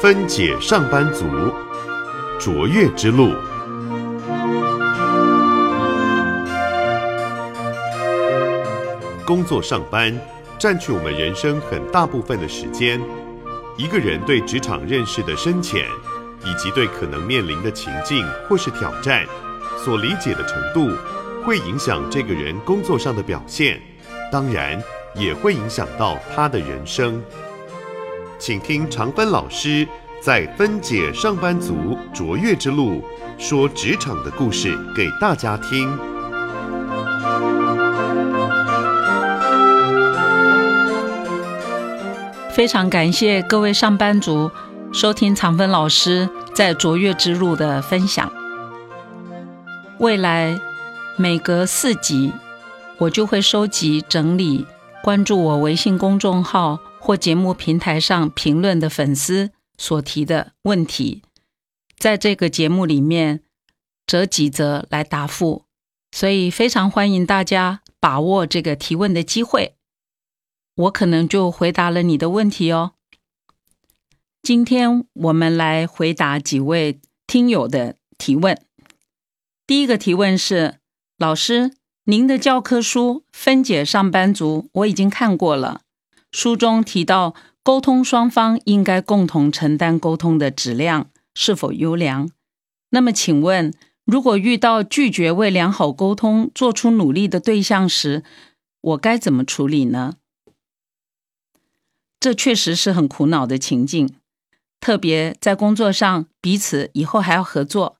分解上班族卓越之路。工作上班占据我们人生很大部分的时间。一个人对职场认识的深浅，以及对可能面临的情境或是挑战所理解的程度，会影响这个人工作上的表现，当然也会影响到他的人生。请听常芬老师在分解上班族卓越之路说职场的故事给大家听。非常感谢各位上班族收听常芬老师在卓越之路的分享。未来每隔四集，我就会收集整理关注我微信公众号或节目平台上评论的粉丝所提的问题，在这个节目里面择几则来答复。所以非常欢迎大家把握这个提问的机会。我可能就回答了你的问题哦。今天我们来回答几位听友的提问。第一个提问是：老师，您的教科书分解上班族我已经看过了，书中提到沟通双方应该共同承担沟通的质量是否优良。那么，请问，如果遇到拒绝为良好沟通做出努力的对象时，我该怎么处理呢？这确实是很苦恼的情境，特别在工作上，彼此以后还要合作。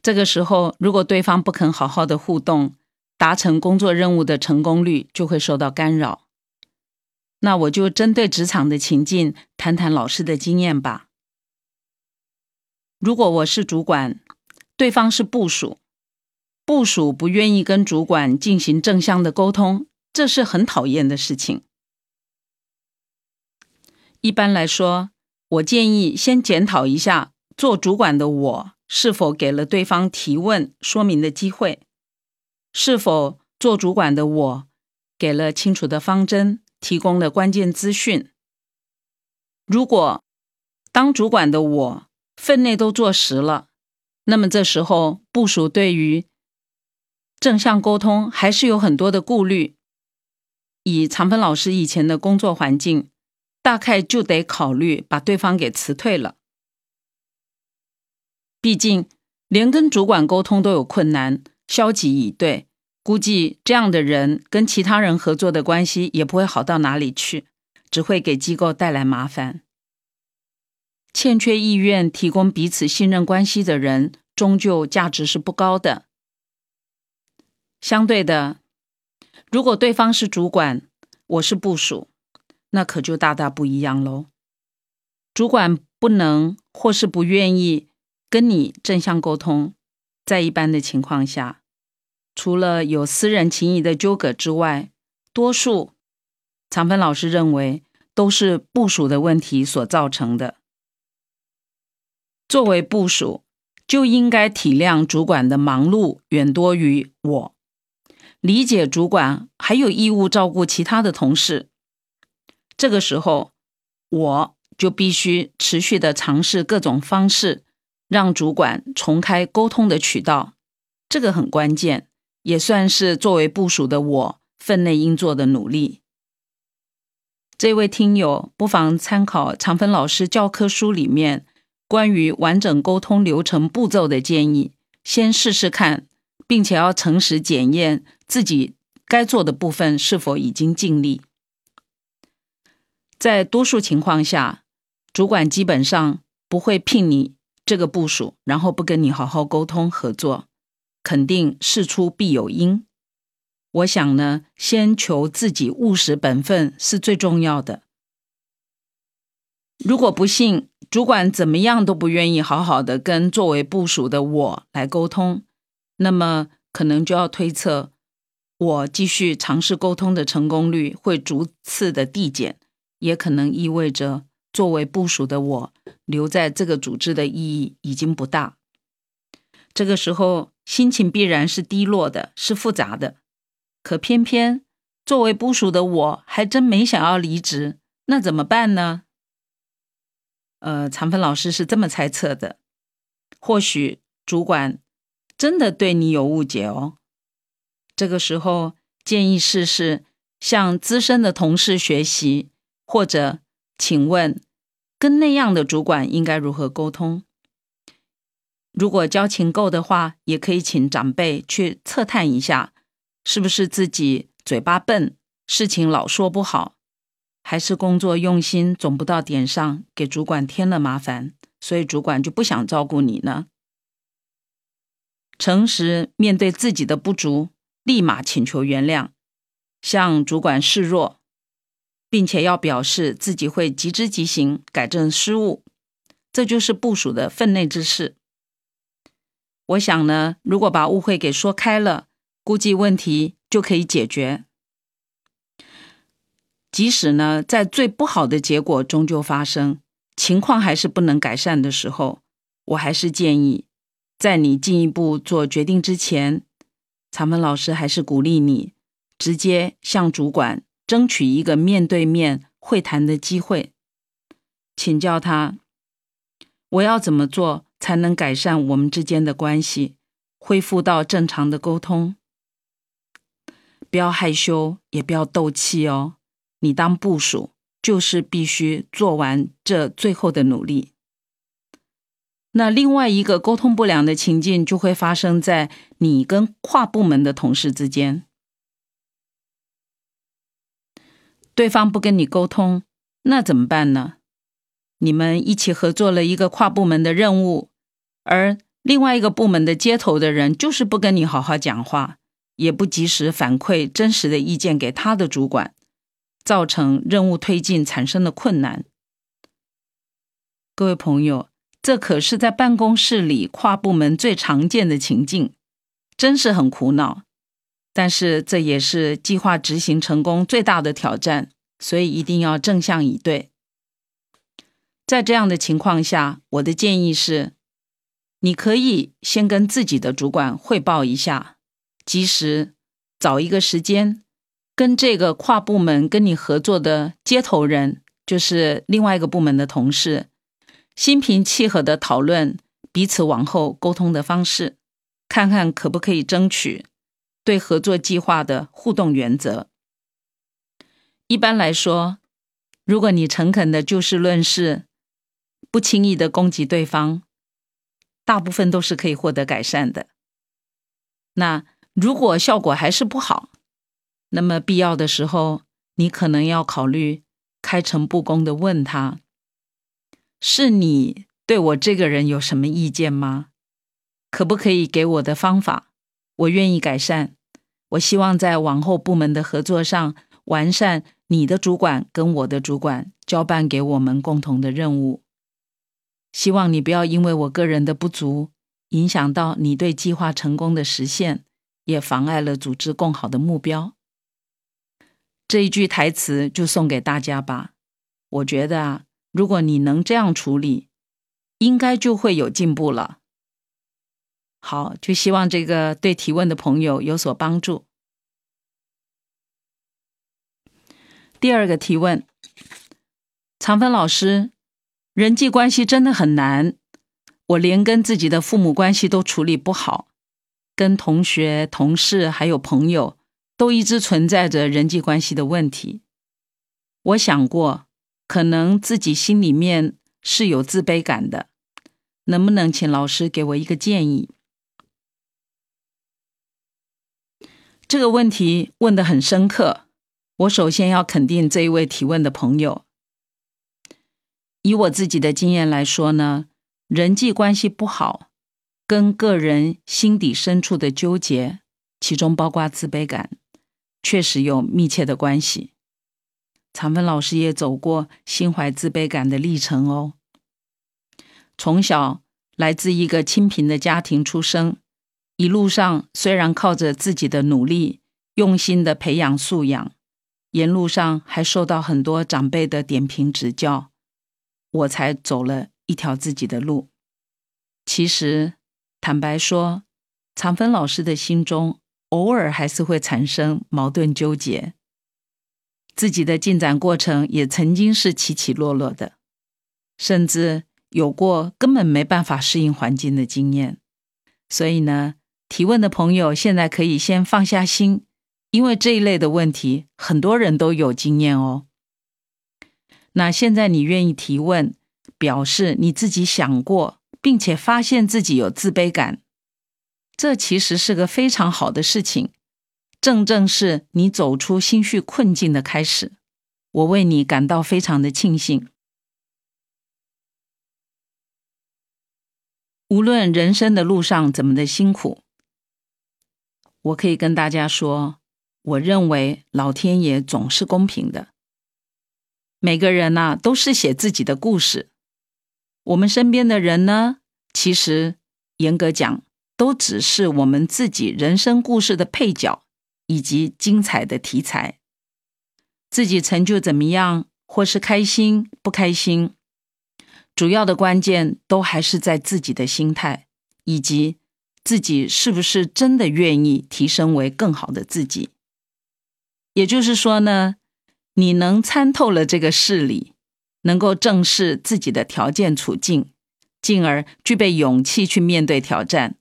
这个时候，如果对方不肯好好的互动，达成工作任务的成功率就会受到干扰。那我就针对职场的情境谈谈老师的经验吧。如果我是主管，对方是部属，部属不愿意跟主管进行正向的沟通，这是很讨厌的事情。一般来说，我建议先检讨一下做主管的我是否给了对方提问说明的机会，是否做主管的我给了清楚的方针，提供了关键资讯。如果当主管的我分内都做实了，那么这时候部署对于正向沟通还是有很多的顾虑。以长芬老师以前的工作环境。大概就得考虑把对方给辞退了。毕竟连跟主管沟通都有困难，消极以对，估计这样的人跟其他人合作的关系也不会好到哪里去，只会给机构带来麻烦。欠缺意愿提供彼此信任关系的人，终究价值是不高的。相对的，如果对方是主管，我是部属。那可就大大不一样喽。主管不能或是不愿意跟你正向沟通，在一般的情况下，除了有私人情谊的纠葛之外，多数长芬老师认为都是部署的问题所造成的。作为部署，就应该体谅主管的忙碌远多于我，理解主管还有义务照顾其他的同事。这个时候，我就必须持续的尝试各种方式，让主管重开沟通的渠道。这个很关键，也算是作为部署的我分内应做的努力。这位听友不妨参考长芬老师教科书里面关于完整沟通流程步骤的建议，先试试看，并且要诚实检验自己该做的部分是否已经尽力。在多数情况下，主管基本上不会聘你这个部署，然后不跟你好好沟通合作，肯定事出必有因。我想呢，先求自己务实本分是最重要的。如果不幸主管怎么样都不愿意好好的跟作为部署的我来沟通，那么可能就要推测，我继续尝试沟通的成功率会逐次的递减。也可能意味着，作为部署的我留在这个组织的意义已经不大。这个时候，心情必然是低落的，是复杂的。可偏偏作为部属的我还真没想要离职，那怎么办呢？呃，长芬老师是这么猜测的：或许主管真的对你有误解哦。这个时候建议试试向资深的同事学习，或者请问跟那样的主管应该如何沟通？如果交情够的话，也可以请长辈去测探一下，是不是自己嘴巴笨，事情老说不好，还是工作用心总不到点上，给主管添了麻烦，所以主管就不想照顾你呢？诚实面对自己的不足，立马请求原谅，向主管示弱，并且要表示自己会即知即行，改正失误，这就是部署的分内之事。我想呢，如果把误会给说开了，估计问题就可以解决。即使呢，在最不好的结果终究发生，情况还是不能改善的时候，我还是建议，在你进一步做决定之前，长文老师还是鼓励你直接向主管争取一个面对面会谈的机会，请教他我要怎么做。才能改善我们之间的关系，恢复到正常的沟通。不要害羞，也不要斗气哦。你当部署，就是必须做完这最后的努力。那另外一个沟通不良的情境，就会发生在你跟跨部门的同事之间。对方不跟你沟通，那怎么办呢？你们一起合作了一个跨部门的任务。而另外一个部门的接头的人，就是不跟你好好讲话，也不及时反馈真实的意见给他的主管，造成任务推进产生的困难。各位朋友，这可是在办公室里跨部门最常见的情境，真是很苦恼。但是这也是计划执行成功最大的挑战，所以一定要正向以对。在这样的情况下，我的建议是。你可以先跟自己的主管汇报一下，及时找一个时间，跟这个跨部门跟你合作的接头人，就是另外一个部门的同事，心平气和的讨论彼此往后沟通的方式，看看可不可以争取对合作计划的互动原则。一般来说，如果你诚恳的就事论事，不轻易的攻击对方。大部分都是可以获得改善的。那如果效果还是不好，那么必要的时候，你可能要考虑开诚布公的问他：是你对我这个人有什么意见吗？可不可以给我的方法？我愿意改善。我希望在往后部门的合作上完善你的主管跟我的主管交办给我们共同的任务。希望你不要因为我个人的不足，影响到你对计划成功的实现，也妨碍了组织更好的目标。这一句台词就送给大家吧。我觉得啊，如果你能这样处理，应该就会有进步了。好，就希望这个对提问的朋友有所帮助。第二个提问，长芬老师。人际关系真的很难，我连跟自己的父母关系都处理不好，跟同学、同事还有朋友都一直存在着人际关系的问题。我想过，可能自己心里面是有自卑感的，能不能请老师给我一个建议？这个问题问得很深刻，我首先要肯定这一位提问的朋友。以我自己的经验来说呢，人际关系不好，跟个人心底深处的纠结，其中包括自卑感，确实有密切的关系。常芬老师也走过心怀自卑感的历程哦。从小来自一个清贫的家庭出生，一路上虽然靠着自己的努力，用心的培养素养，沿路上还受到很多长辈的点评指教。我才走了一条自己的路。其实，坦白说，常芬老师的心中偶尔还是会产生矛盾纠结，自己的进展过程也曾经是起起落落的。甚至有过根本没办法适应环境的经验。所以呢，提问的朋友现在可以先放下心，因为这一类的问题很多人都有经验哦。那现在你愿意提问，表示你自己想过，并且发现自己有自卑感，这其实是个非常好的事情，正正是你走出心绪困境的开始。我为你感到非常的庆幸。无论人生的路上怎么的辛苦，我可以跟大家说，我认为老天爷总是公平的。每个人呐，都是写自己的故事。我们身边的人呢，其实严格讲，都只是我们自己人生故事的配角，以及精彩的题材。自己成就怎么样，或是开心不开心，主要的关键都还是在自己的心态，以及自己是不是真的愿意提升为更好的自己。也就是说呢。你能参透了这个事理，能够正视自己的条件处境，进而具备勇气去面对挑战，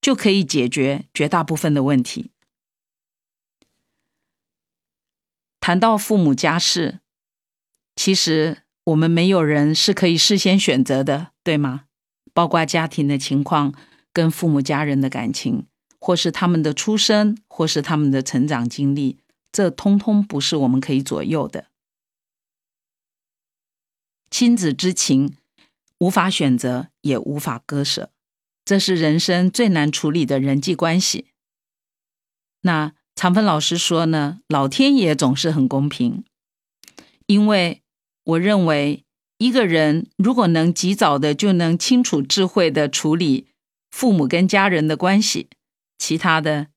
就可以解决绝大部分的问题。谈到父母家事，其实我们没有人是可以事先选择的，对吗？包括家庭的情况、跟父母家人的感情，或是他们的出生，或是他们的成长经历。这通通不是我们可以左右的。亲子之情，无法选择，也无法割舍，这是人生最难处理的人际关系。那长芬老师说呢，老天爷总是很公平，因为我认为一个人如果能及早的就能清楚智慧的处理父母跟家人的关系，其他的。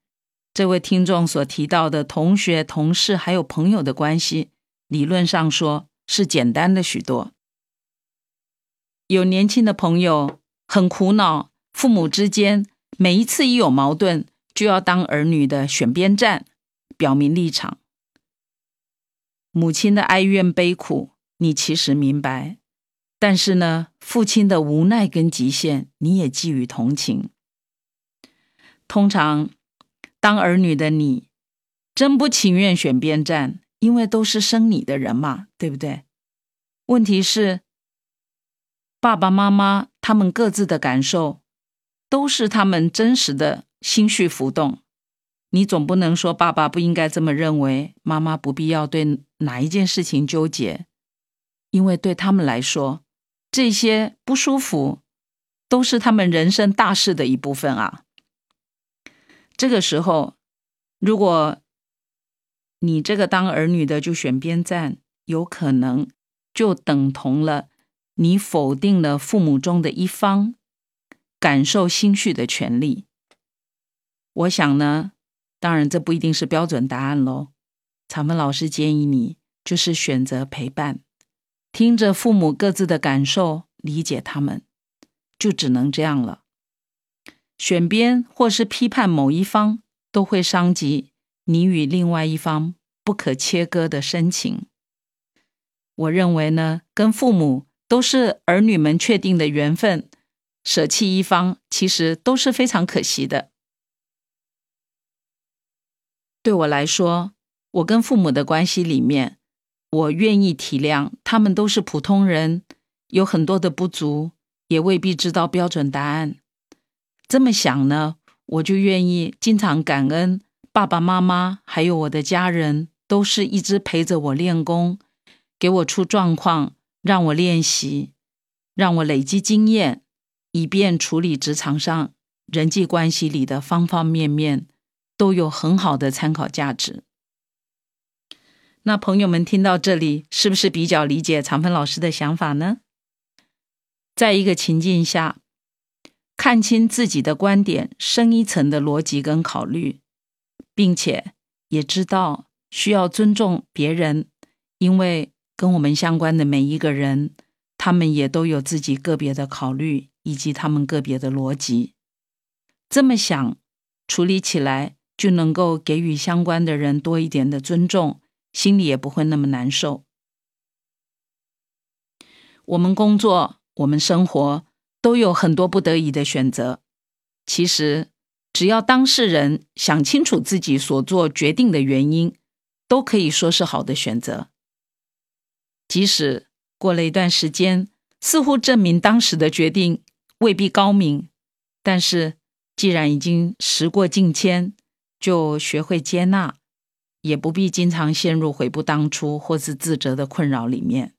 这位听众所提到的同学、同事还有朋友的关系，理论上说是简单的许多。有年轻的朋友很苦恼，父母之间每一次一有矛盾，就要当儿女的选边站，表明立场。母亲的哀怨悲苦，你其实明白；但是呢，父亲的无奈跟极限，你也寄予同情。通常。当儿女的你，真不情愿选边站，因为都是生你的人嘛，对不对？问题是，爸爸妈妈他们各自的感受，都是他们真实的心绪浮动。你总不能说爸爸不应该这么认为，妈妈不必要对哪一件事情纠结，因为对他们来说，这些不舒服，都是他们人生大事的一部分啊。这个时候，如果你这个当儿女的就选边站，有可能就等同了你否定了父母中的一方感受心绪的权利。我想呢，当然这不一定是标准答案喽。草芬老师建议你就是选择陪伴，听着父母各自的感受，理解他们，就只能这样了。选边或是批判某一方，都会伤及你与另外一方不可切割的深情。我认为呢，跟父母都是儿女们确定的缘分，舍弃一方其实都是非常可惜的。对我来说，我跟父母的关系里面，我愿意体谅他们都是普通人，有很多的不足，也未必知道标准答案。这么想呢，我就愿意经常感恩爸爸妈妈，还有我的家人，都是一直陪着我练功，给我出状况，让我练习，让我累积经验，以便处理职场上人际关系里的方方面面，都有很好的参考价值。那朋友们听到这里，是不是比较理解长芬老师的想法呢？在一个情境下。看清自己的观点深一层的逻辑跟考虑，并且也知道需要尊重别人，因为跟我们相关的每一个人，他们也都有自己个别的考虑以及他们个别的逻辑。这么想，处理起来就能够给予相关的人多一点的尊重，心里也不会那么难受。我们工作，我们生活，都有很多不得已的选择。其实，只要当事人想清楚自己所做决定的原因，都可以说是好的选择。即使过了一段时间，似乎证明当时的决定未必高明，但是既然已经时过境迁，就学会接纳。也不必经常陷入悔不当初或是自责的困扰里面，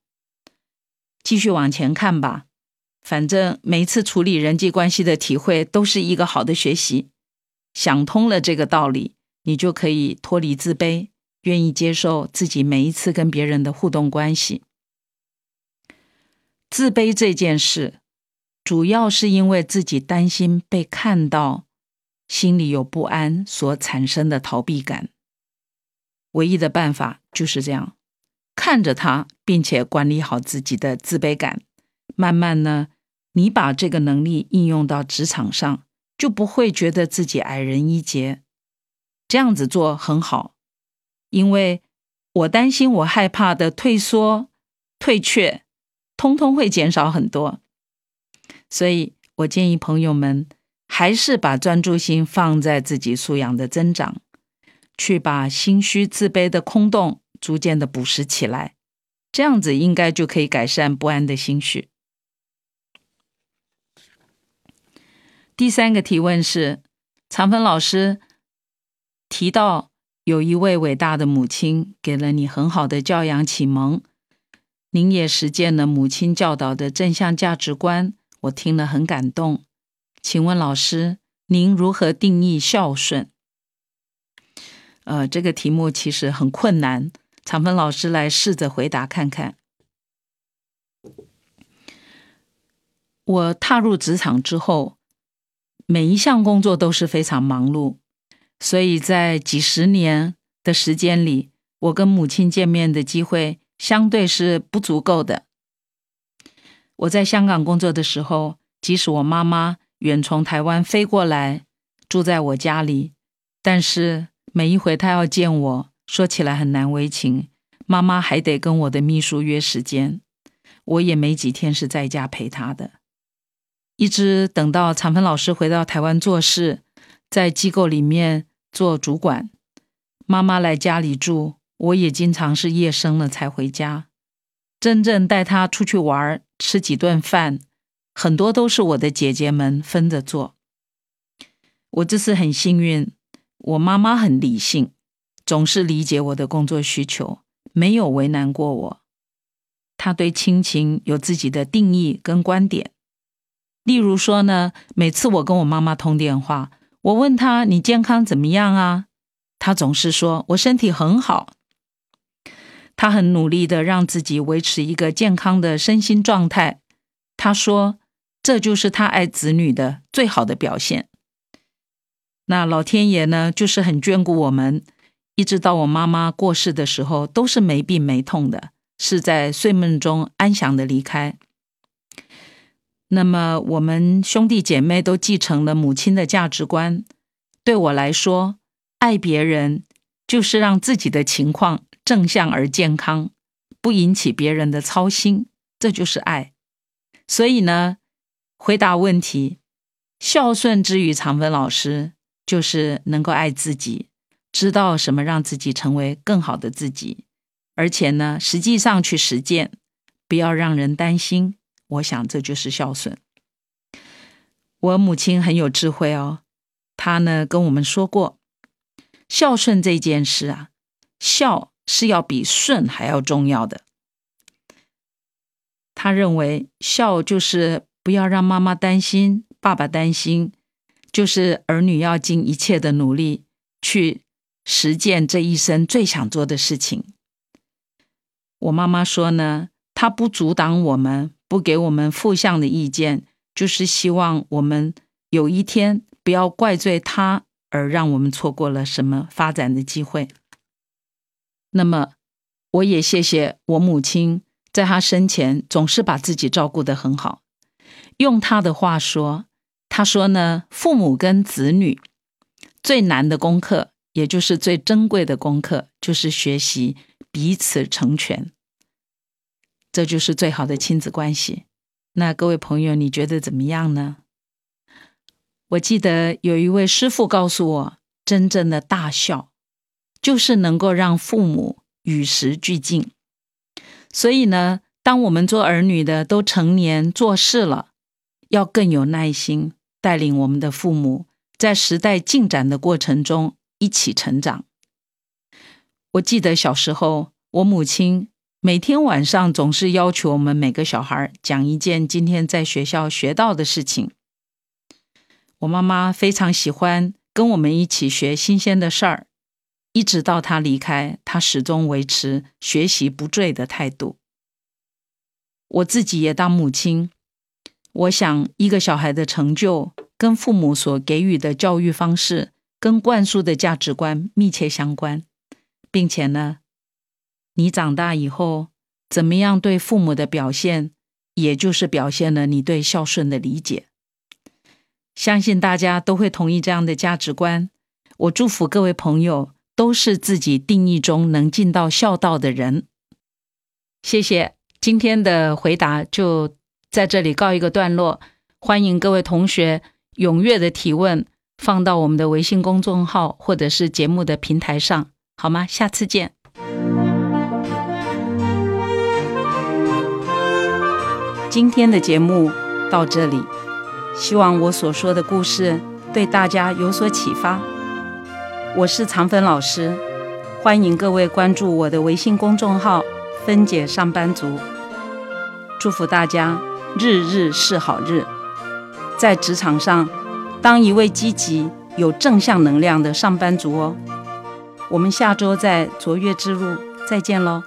继续往前看吧。反正每一次处理人际关系的体会都是一个好的学习。想通了这个道理，你就可以脱离自卑，愿意接受自己每一次跟别人的互动关系。自卑这件事，主要是因为自己担心被看到，心里有不安所产生的逃避感。唯一的办法就是这样，看着他，并且管理好自己的自卑感。慢慢呢，你把这个能力应用到职场上，就不会觉得自己矮人一截。这样子做很好，因为我担心、我害怕的退缩、退却，通通会减少很多。所以我建议朋友们，还是把专注心放在自己素养的增长。去把心虚、自卑的空洞逐渐的补实起来，这样子应该就可以改善不安的心绪。第三个提问是：长芬老师提到有一位伟大的母亲给了你很好的教养启蒙，您也实践了母亲教导的正向价值观，我听了很感动。请问老师，您如何定义孝顺？呃，这个题目其实很困难，长芬老师来试着回答看看。我踏入职场之后，每一项工作都是非常忙碌，所以在几十年的时间里，我跟母亲见面的机会相对是不足够的。我在香港工作的时候，即使我妈妈远从台湾飞过来住在我家里，但是。每一回她要见我，说起来很难为情，妈妈还得跟我的秘书约时间，我也没几天是在家陪她的。一直等到长芬老师回到台湾做事，在机构里面做主管，妈妈来家里住，我也经常是夜深了才回家。真正带他出去玩，吃几顿饭，很多都是我的姐姐们分着做。我这次很幸运。我妈妈很理性，总是理解我的工作需求，没有为难过我。她对亲情有自己的定义跟观点。例如说呢，每次我跟我妈妈通电话，我问她你健康怎么样啊？她总是说我身体很好。她很努力的让自己维持一个健康的身心状态。她说，这就是她爱子女的最好的表现。那老天爷呢，就是很眷顾我们，一直到我妈妈过世的时候，都是没病没痛的，是在睡梦中安详的离开。那么我们兄弟姐妹都继承了母亲的价值观。对我来说，爱别人就是让自己的情况正向而健康，不引起别人的操心，这就是爱。所以呢，回答问题，孝顺之于长芬老师。就是能够爱自己，知道什么让自己成为更好的自己，而且呢，实际上去实践，不要让人担心。我想这就是孝顺。我母亲很有智慧哦，她呢跟我们说过，孝顺这件事啊，孝是要比顺还要重要的。他认为孝就是不要让妈妈担心，爸爸担心。就是儿女要尽一切的努力去实践这一生最想做的事情。我妈妈说呢，她不阻挡我们，不给我们负向的意见，就是希望我们有一天不要怪罪他，而让我们错过了什么发展的机会。那么，我也谢谢我母亲，在她生前总是把自己照顾得很好。用她的话说。她说呢，父母跟子女最难的功课，也就是最珍贵的功课，就是学习彼此成全。这就是最好的亲子关系。那各位朋友，你觉得怎么样呢？我记得有一位师傅告诉我，真正的大孝就是能够让父母与时俱进。所以呢，当我们做儿女的都成年做事了，要更有耐心，带领我们的父母在时代进展的过程中一起成长。我记得小时候，我母亲每天晚上总是要求我们每个小孩讲一件今天在学校学到的事情。我妈妈非常喜欢跟我们一起学新鲜的事儿，一直到她离开，她始终维持学习不坠的态度。我自己也当母亲，我想一个小孩的成就跟父母所给予的教育方式、跟灌输的价值观密切相关，并且呢，你长大以后怎么样对父母的表现，也就是表现了你对孝顺的理解。相信大家都会同意这样的价值观。我祝福各位朋友都是自己定义中能尽到孝道的人。谢谢，今天的回答就在这里告一个段落。欢迎各位同学踊跃的提问，放到我们的微信公众号或者是节目的平台上，好吗？下次见。今天的节目到这里。希望我所说的故事对大家有所启发。我是长芬老师，欢迎各位关注我的微信公众号“分解上班族”。祝福大家日日是好日，在职场上当一位积极、有正向能量的上班族哦。我们下周在卓越之路再见喽。